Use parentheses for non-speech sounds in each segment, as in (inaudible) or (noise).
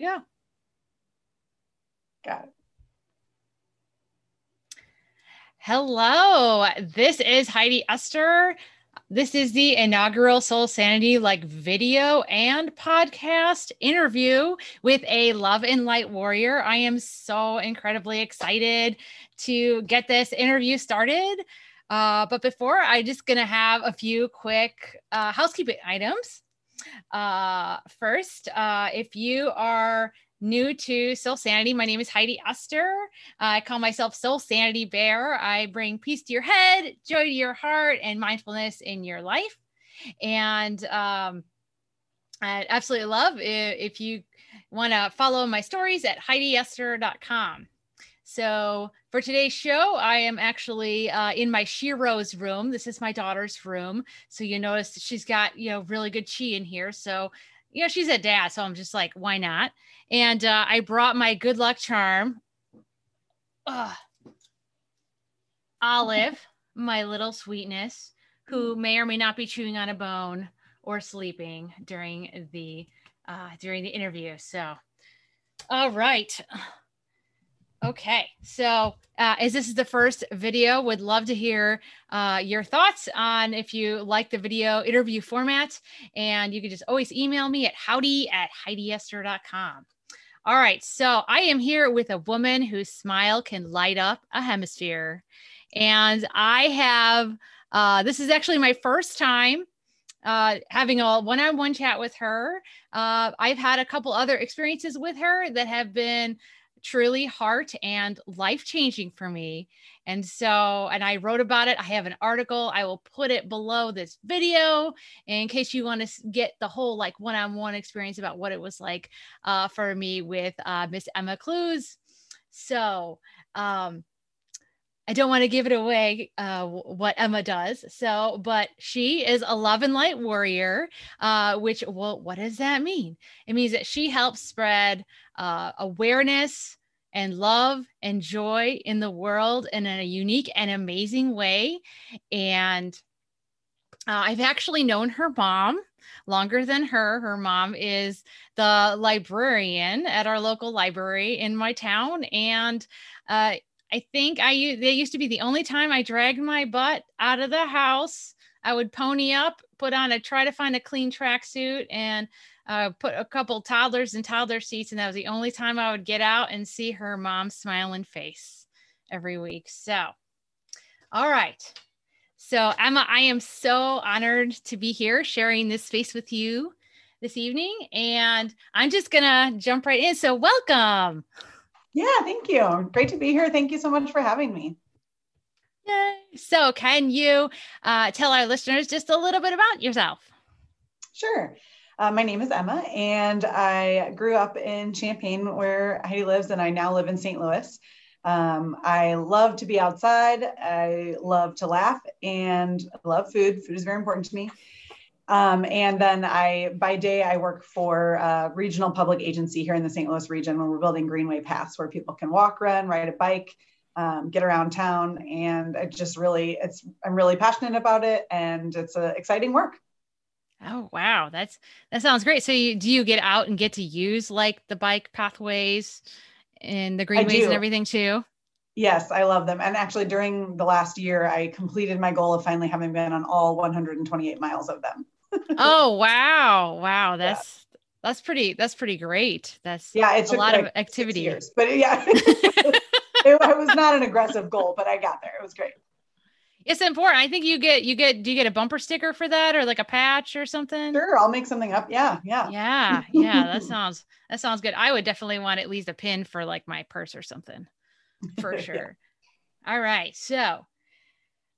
Yeah. Got it. Hello, this is Heidi Esther. This is the inaugural Soul Sanity like video and podcast interview with a love and light warrior. I am so incredibly excited to get this interview started. Uh, but before, I just gonna have a few quick uh, housekeeping items. Uh, first, uh, if you are new to Soul Sanity, my name is Heidi Esther. I call myself Soul Sanity Bear. I bring peace to your head, joy to your heart, and mindfulness in your life. And um, I'd absolutely love if, if you want to follow my stories at HeidiEsther.com. So for today's show, I am actually uh, in my Shiro's room. This is my daughter's room. So you notice she's got, you know, really good chi in here. So, you know, she's a dad. So I'm just like, why not? And uh, I brought my good luck charm. Ugh. Olive, (laughs) my little sweetness, who may or may not be chewing on a bone or sleeping during the uh, during the interview. So, all right. Okay, so uh, as this is the first video, would love to hear uh, your thoughts on if you like the video interview format. And you can just always email me at howdy at heidiesther.com. All right, so I am here with a woman whose smile can light up a hemisphere. And I have, uh, this is actually my first time uh, having a one on one chat with her. Uh, I've had a couple other experiences with her that have been truly heart and life changing for me. And so, and I wrote about it. I have an article. I will put it below this video in case you want to get the whole like one on one experience about what it was like uh, for me with uh, Miss Emma Clues. So, um, I don't want to give it away uh, what Emma does. So, but she is a love and light warrior, uh, which, well, what does that mean? It means that she helps spread uh, awareness and love and joy in the world in a unique and amazing way. And uh, I've actually known her mom longer than her. Her mom is the librarian at our local library in my town. And uh, I think I they used to be the only time I dragged my butt out of the house. I would pony up, put on a try to find a clean tracksuit, and uh, put a couple toddlers in toddler seats, and that was the only time I would get out and see her mom's smiling face every week. So, all right. So, Emma, I am so honored to be here sharing this space with you this evening, and I'm just gonna jump right in. So, welcome. Yeah, thank you. Great to be here. Thank you so much for having me. Yay. So, can you uh, tell our listeners just a little bit about yourself? Sure. Uh, my name is Emma, and I grew up in Champaign, where Heidi lives, and I now live in St. Louis. Um, I love to be outside. I love to laugh, and I love food. Food is very important to me. Um, and then I, by day, I work for a regional public agency here in the St. Louis region when we're building greenway paths where people can walk, run, ride a bike, um, get around town. And it just really, it's, I'm really passionate about it and it's a exciting work. Oh, wow. That's, that sounds great. So you, do you get out and get to use like the bike pathways and the greenways and everything too? Yes, I love them. And actually, during the last year, I completed my goal of finally having been on all 128 miles of them oh wow. Wow. That's yeah. that's pretty that's pretty great. That's yeah it's a lot like of activity. years, but yeah. (laughs) It, it was not an aggressive goal but i got there. It was great. It's important. I think you get you get do you get a bumper sticker for that or like a patch or something? Sure i'll make something up. Yeah yeah. Yeah yeah that (laughs) sounds that sounds good. I would definitely want at least a pin for like my purse or something for (laughs) sure. Yeah. all right so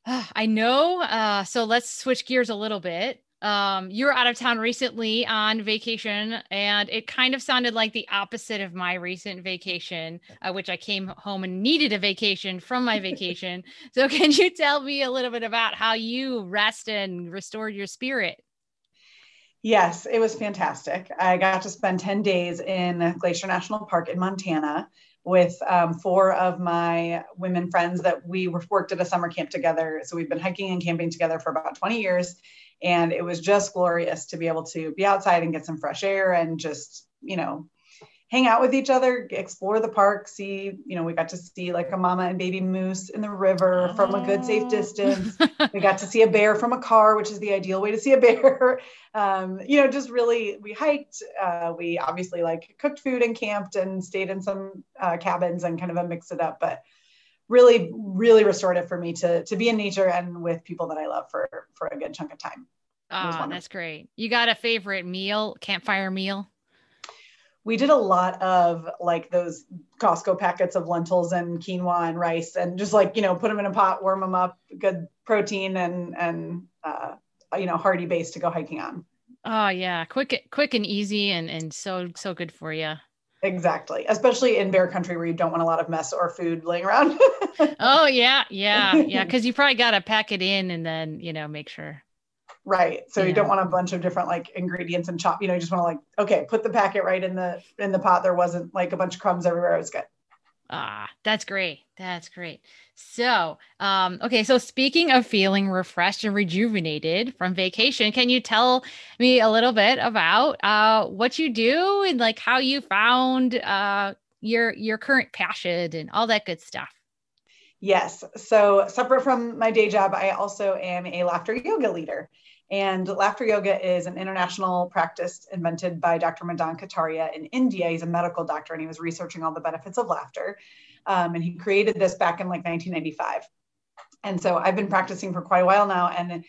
uh, (sighs) i know uh, so let's switch gears a little bit um, you were out of town recently on vacation, and it kind of sounded like the opposite of my recent vacation, uh, which I came home and needed a vacation from my (laughs) vacation. so, (laughs) can you tell me a little bit about how you rest and restored your spirit? Yes, it was fantastic. I got to spend 10 days in Glacier National Park in Montana with um, four of my women friends that we worked at a summer camp together. So we've been hiking and camping together for about 20 years and it was just glorious to be able to be outside and get some fresh air and just you know hang out with each other, explore the park, see, you know, we got to see like a mama and baby moose in the river oh. from a good safe oh. distance. (laughs) we got to see a bear from a car, which is the ideal way to see a bear. (laughs) Um, you know, just really, we hiked. Uh, we obviously like cooked food and camped and stayed in some uh, cabins and kind of a mix it up. But really, really restorative for me to to be in nature and with people that I love for for a good chunk of time. Oh, that's great. You got a favorite meal, campfire meal? we did a lot of like those Costco packets of lentils and quinoa and rice and just like, you know, put them in a pot, warm them up, good protein and, and, uh, you know, hearty base to go hiking on. Oh yeah. Quick, quick and easy and, and so, so good for you. Exactly. Especially in bear country where you don't want a lot of mess or food laying around. (laughs) oh yeah. Yeah. Yeah. Cause you probably got to pack it in and then, you know, make sure. Right. So yeah. you don't want a bunch of different like ingredients and chop, you know, you just want to like, okay, put the packet right in the in the pot. There wasn't like a bunch of crumbs everywhere. It was good. Ah, that's great. That's great. So, um, okay. So speaking of feeling refreshed and rejuvenated from vacation, can you tell me a little bit about uh what you do and like how you found uh your your current passion and all that good stuff? Yes. So, separate from my day job, I also am a laughter yoga leader. And laughter yoga is an international practice invented by Dr. Madan Kataria in India. He's a medical doctor and he was researching all the benefits of laughter. Um, and he created this back in like 1995. And so I've been practicing for quite a while now and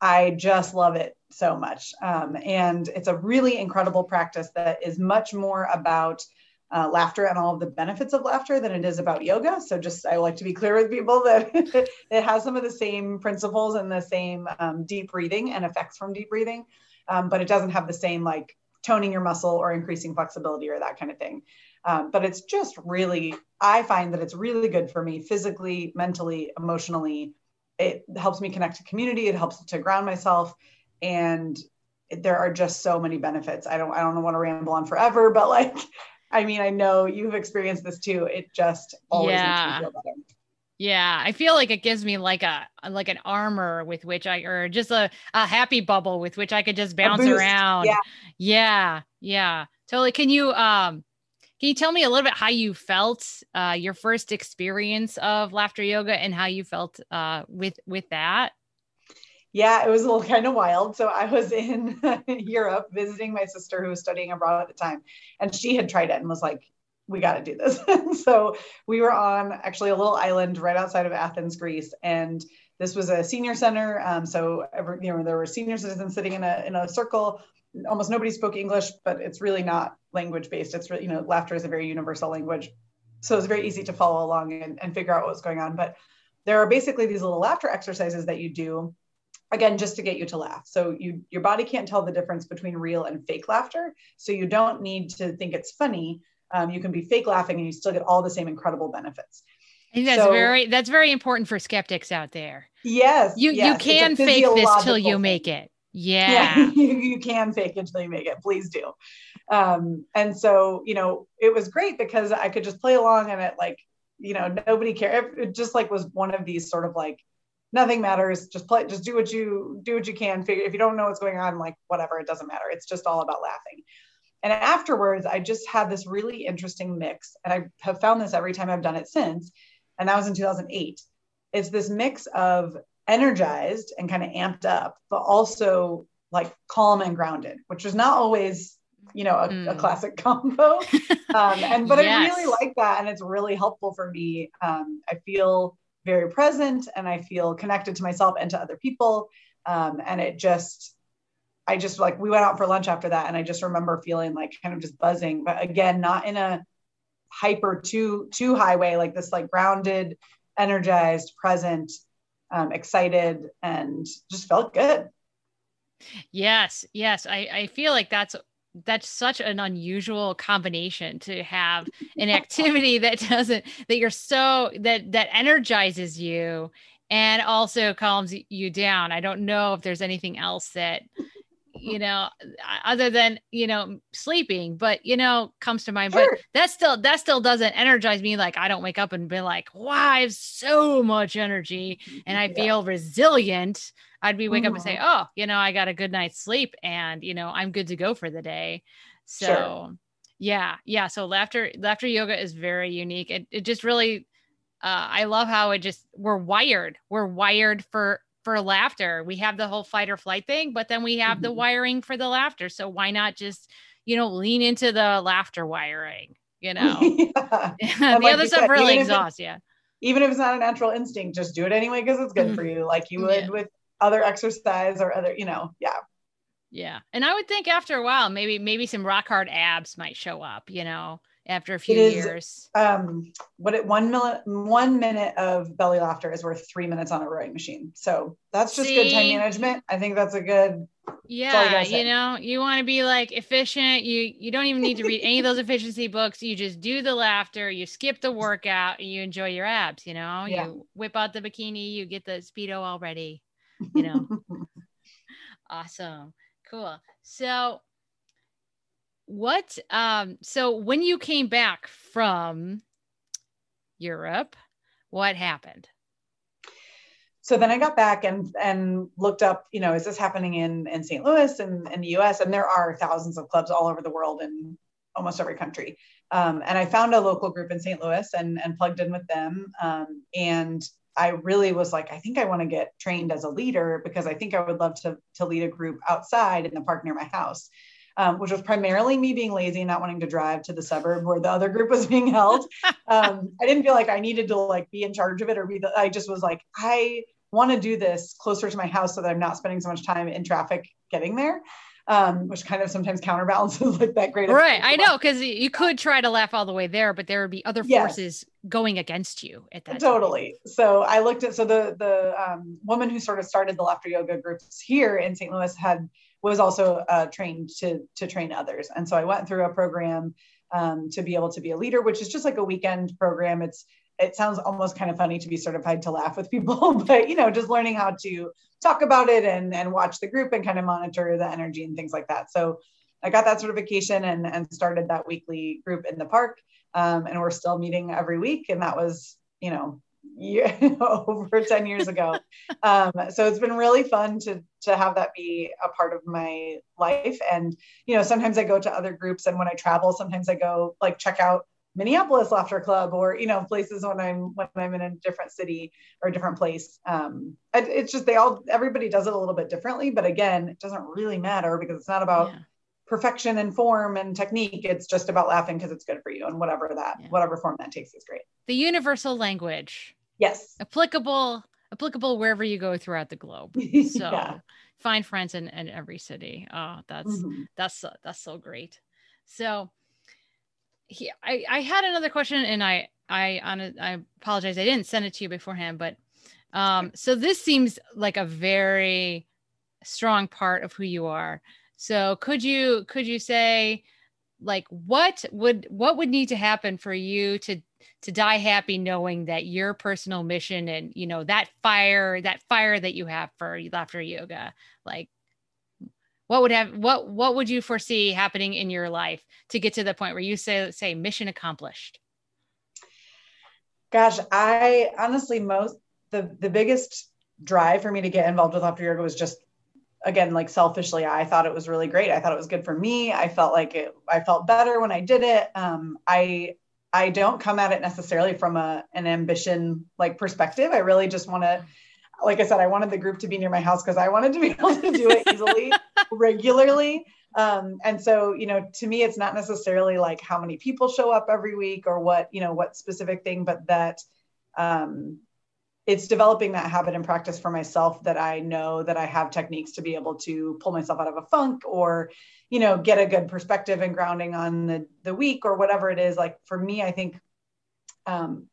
I just love it so much. Um, and it's a really incredible practice that is much more about uh, laughter and all of the benefits of laughter than it is about yoga. So just I like to be clear with people that (laughs) it has some of the same principles and the same um, deep breathing and effects from deep breathing, um, but it doesn't have the same like toning your muscle or increasing flexibility or that kind of thing. Um, but it's just really, I find that it's really good for me physically, mentally, emotionally. It helps me connect to community. It helps to ground myself, and there are just so many benefits. I don't, I don't want to ramble on forever, but like I mean, I know you've experienced this too. It just always yeah. makes me feel better. Yeah, I feel like it gives me like a like an armor with which I or just a, a happy bubble with which I could just bounce around. Yeah. yeah, yeah, totally. Can you um can you tell me a little bit how you felt uh your first experience of laughter yoga and how you felt uh with with that? Yeah, it was a little (laughs) kind of wild. So I was in (laughs) Europe visiting my sister who was studying abroad at the time, and she had tried it and was like, we got to do this. (laughs) so we were on actually a little island right outside of Athens, Greece, and this was a senior center. Um, so every, you know there were senior citizens sitting in a in a circle. Almost nobody spoke English, but it's really not language based. It's really, you know laughter is a very universal language, so it's very easy to follow along and, and figure out what was going on. But there are basically these little laughter exercises that you do again just to get you to laugh. So you your body can't tell the difference between real and fake laughter. So you don't need to think it's funny. Um, you can be fake laughing and you still get all the same incredible benefits. That's so, very that's very important for skeptics out there. Yes you yes, you can fake this till you make it. Yeah, yeah (laughs) you, you can fake it till you make it. Please do. Um, and so you know it was great because i could just play along and it like you know nobody cared it just like was one of these sort of like nothing matters. Just play just do what you do what you can. Figure if you don't know what's going on like whatever it doesn't matter. It's just all about laughing. And afterwards i just had this really interesting mix and i have found this every time i've done it since and that was in 2008 it's this mix of energized and kind of amped up but also like calm and grounded which is not always you know a, mm. a classic (laughs) combo. Um, and but yes. i really like that and it's really helpful for me. Um, i feel very present and I feel connected to myself and to other people. Um, and it just, I just like, we went out for lunch after that. And I just remember feeling like kind of just buzzing, but again, not in a hyper too, too high way, like this, like grounded, energized, present, um, excited, and just felt good. Yes. Yes. I, I feel like that's that's such an unusual combination to have (laughs) an activity that doesn't that you're so that that energizes you and also calms you down. I don't know if there's anything else that you know other than you know sleeping but you know comes to mind sure. but that still that still doesn't energize me like i don't wake up and be like wow i have so much energy and i feel resilient I'd be wake mm-hmm. up and say, mm-hmm. oh, you know, I got a good night's sleep and, you know, I'm good to go for the day. So, sure. Yeah, yeah. So laughter laughter yoga is very unique. It it just really uh, I love how it just we're wired. We're wired for for laughter. We have the whole fight or flight thing, but then we have mm-hmm. the wiring for the laughter. So why not just, you know, lean into the laughter wiring, you know? (laughs) yeah. (laughs) the like other stuff said, really exhausts yeah. Even if it's not a natural instinct, just do it anyway because it's good mm-hmm. for you, like you would yeah. with other exercise or other, you know, yeah. Yeah. And I would think after a while, maybe maybe some rock hard abs might show up, you know after a few is, years. Um, what it one minute one minute of belly laughter is worth three minutes on a rowing machine. So that's just See? good time management. I think that's a good. Yeah, you, you know, you want to be like efficient. You you don't even need to read any of those (laughs) efficiency books. You just do the laughter. You skip the workout. you enjoy your abs. You know, yeah. you whip out the bikini. You get the speedo already. You know, (laughs) awesome, cool. So what um so when you came back from Europe, what happened? So then I got back and and looked up, you know, is this happening in in St. Louis and in the US? And there are thousands of clubs all over the world in almost every country. Um, and I found a local group in St. Louis and and plugged in with them. Um, and I really was like, I think I want to get trained as a leader because I think I would love to to lead a group outside in the park near my house um, which was primarily me being lazy and not wanting to drive to the suburb where the other group was being held. (laughs) Um, I didn't feel like I needed to like be in charge of it or be the, I just was like, I want to do this closer to my house so that I'm not spending so much time in traffic getting there. Um, which kind of sometimes counterbalances like that great. Right. I know. Cause you could try to laugh all the way there, but there would be other forces yes. going against you at that. Totally. Time. So I looked at, so the, the um, woman who sort of started the laughter yoga groups here in St. Louis had was also uh, trained to to train others. And so I went through a program um, to be able to be a leader, which is just like a weekend program. It's it sounds almost kind of funny to be certified to laugh with people, (laughs) but you know, just learning how to talk about it and and watch the group and kind of monitor the energy and things like that. So I got that certification and and started that weekly group in the park. Um, and we're still meeting every week, and that was you know year, (laughs) over 10 years ago. Um, so it's been really fun to, to have that be a part of my life. And, you know, sometimes I go to other groups and when I travel, sometimes I go like check out Minneapolis Laughter Club or, you know, places when I'm, when I'm in a different city or a different place. Um, it, it's just, they all, everybody does it a little bit differently, but again, it doesn't really matter because it's not about yeah perfection and form and technique it's just about laughing because it's good for you and whatever that yeah. whatever form that takes is great the universal language Yes. Applicable applicable wherever you go throughout the globe. (laughs) So yeah. find friends in, in every city. Oh, that's mm-hmm. that's that's so great. So he, I, I had another question and I I on I apologize. I didn't send it to you beforehand, but um so this seems like a very strong part of who you are. So could you could you say like what would what would need to happen for you to to die happy knowing that your personal mission and you know that fire that fire that you have for laughter yoga like what would have what what would you foresee happening in your life to get to the point where you say say mission accomplished? Gosh i honestly most the the biggest drive for me to get involved with laughter yoga was just again like selfishly i thought it was really great. I thought it was good for me. I felt like it i felt better when i did it. Um, i i don't come at it necessarily from a an ambition like perspective. I really just want to like i said i wanted the group to be near my house because i wanted to be (laughs) able to do it easily (laughs) regularly. Um, and so you know to me it's not necessarily like how many people show up every week or what you know what specific thing but that um, it's developing that habit and practice for myself that I know that I have techniques to be able to pull myself out of a funk or, you know, get a good perspective and grounding on the, the week or whatever it is. Like for me, I think um,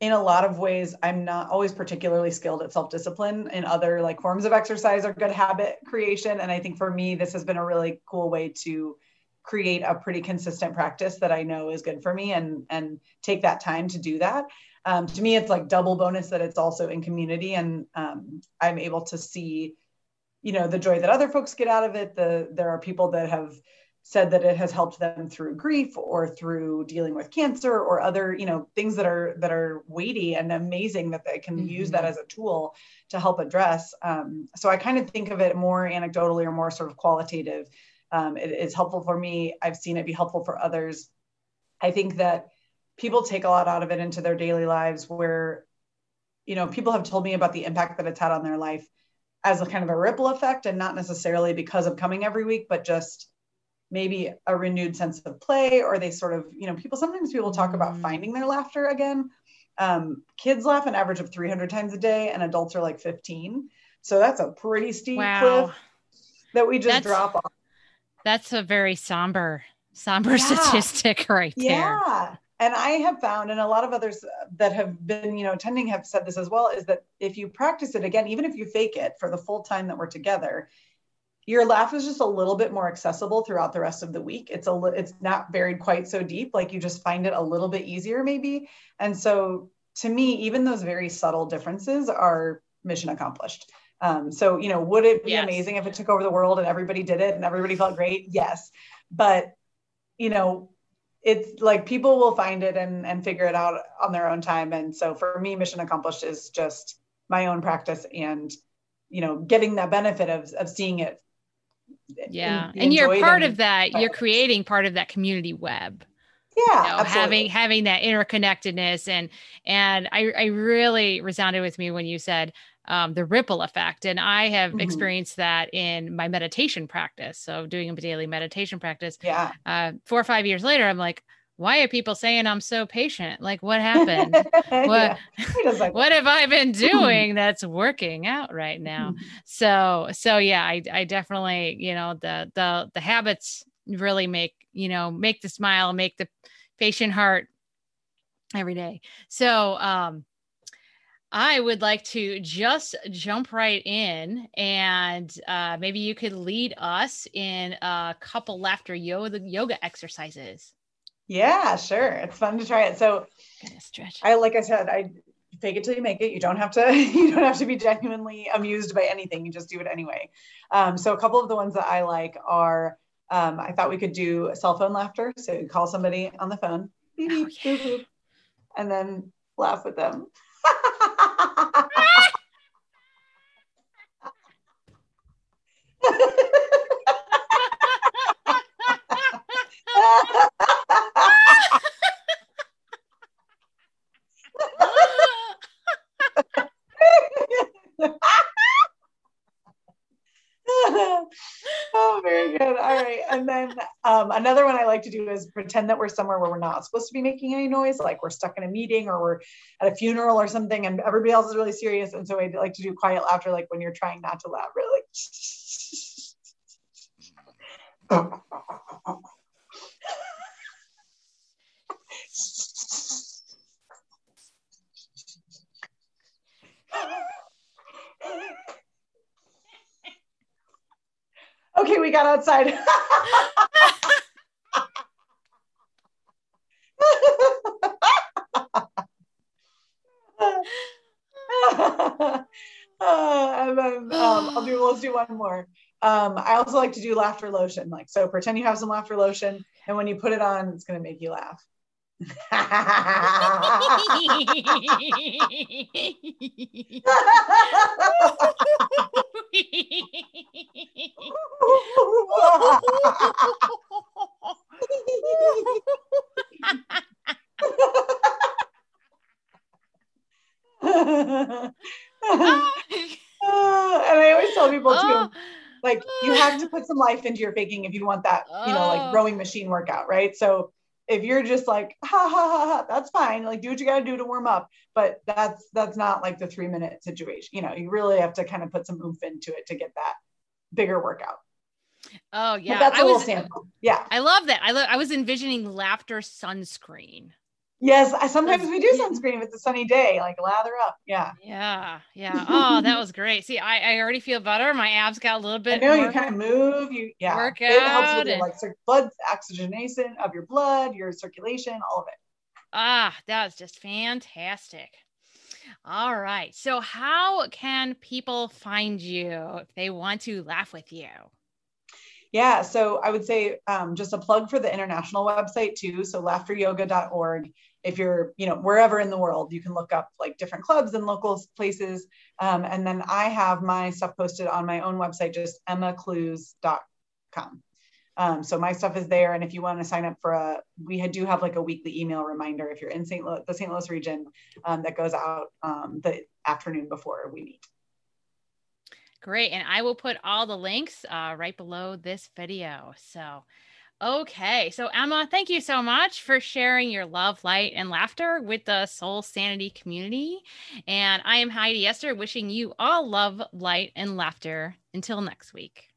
in a lot of ways, I'm not always particularly skilled at self discipline in other like forms of exercise or good habit creation. And I think for me, this has been a really cool way to create a pretty consistent practice that I know is good for me and and take that time to do that um, to me, it's like double bonus that it's also in community, and um, I'm able to see, you know, the joy that other folks get out of it. The there are people that have said that it has helped them through grief or through dealing with cancer or other you know things that are that are weighty and amazing that they can mm-hmm. use that as a tool to help address um, so i kind of think of it more anecdotally or more sort of qualitative Um, it is helpful for me. I've seen it be helpful for others. I think that people take a lot out of it into their daily lives where, you know, people have told me about the impact that it's had on their life as a kind of a ripple effect and not necessarily because of coming every week, but just maybe a renewed sense of play or they sort of, you know, people sometimes people talk about mm. finding their laughter again. Um, kids laugh an average of 300 times a day and adults are like 15. So that's a pretty steep wow. cliff that we just that's, drop off. That's a very somber, somber (laughs) yeah. statistic right there. Yeah and i have found and a lot of others that have been you know attending have said this as well is that if you practice it again even if you fake it for the full time that we're together your laugh is just a little bit more accessible throughout the rest of the week. It's a it's not buried quite so deep. Like you just find it a little bit easier maybe. And so to me even those very subtle differences are mission accomplished um, so you know would it be yes. amazing if it took over the world and everybody did it and everybody felt great? Yes. But you know it's like people will find it and and figure it out on their own time. And so for me mission accomplished is just my own practice and you know getting that benefit of of seeing it yeah. and you're part and, of that you're creating part of that community web. Yeah you know, having having that interconnectedness and and I, I really resounded with me when you said um, the ripple effect. And I have mm-hmm. experienced that in my meditation practice. So doing a daily meditation practice. Yeah. Uh, four or five years later, I'm like, why are people saying I'm so patient? Like, what (laughs) happened? what, like, (laughs) what have I been (laughs) doing that's working out right now? Mm-hmm. So, so yeah, I, I definitely, you know, the, the, the habits really make, you know, make the smile, make the patient heart every day. So, um, I would like to just jump right in and uh, maybe you could lead us in a couple laughter yoga yoga exercises. Yeah, sure. It's fun to try it. So stretch. I like I said, I fake it till you make it. You don't have to (laughs) you don't have to be genuinely amused by anything. You just do it anyway. Um, so a couple of the ones that I like are um, I thought we could do cell phone laughter. So you call somebody on the phone, oh, yeah. and then laugh with them. oh, very good. All right. And then um, another one I like to do is pretend that we're somewhere where we're not supposed to be making any noise, like we're stuck in a meeting or we're at a funeral or something, and everybody else is really serious. And so I like to do quiet laughter, like when you're trying not to laugh, really. (laughs) okay, we got outside. (laughs) and then um, I'll do. Let's do one more. Um, I also like to do laughter lotion. Like so, pretend you have some laughter lotion, and when you put it on, it's gonna make you laugh. (laughs) (laughs) (laughs) and I always tell people too, oh. like you some life into your faking if you want that, you know, like oh. rowing machine workout, right? So if you're just like ha ha ha ha that's fine like do what you got to do to warm up but that's that's not like the three minute situation you know you really have to kind of put some oomph into it to get that bigger workout. Oh yeah. but that's a I little sample. Yeah. I love that. I i was envisioning laughter sunscreen Yes, I, sometimes we do sunscreen if it's a sunny day, like lather up. Yeah. Yeah. Yeah. Oh, that was great. See, I, I already feel better. My abs got a little bit. I know you kind of move. You yeah. Work it helps with your like blood oxygenation of your blood, your circulation, all of it. Ah, that was just fantastic. All right. So, how can people find you if they want to laugh with you? Yeah, so I would say um, just a plug for the international website too. So laughteryoga.org. If you're, you know, wherever in the world, you can look up like different clubs and local places. Um, and then I have my stuff posted on my own website, just emmaclues.com. Um, so my stuff is there. And if you want to sign up for a, we do have like a weekly email reminder if you're in St. Louis, the St. Louis region um, that goes out um, the afternoon before we meet. Great. And I will put all the links uh, right below this video. So, okay. So, Emma, thank you so much for sharing your love, light, and laughter with the Soul Sanity community. And I am Heidi Esther, wishing you all love, light, and laughter. Until next week.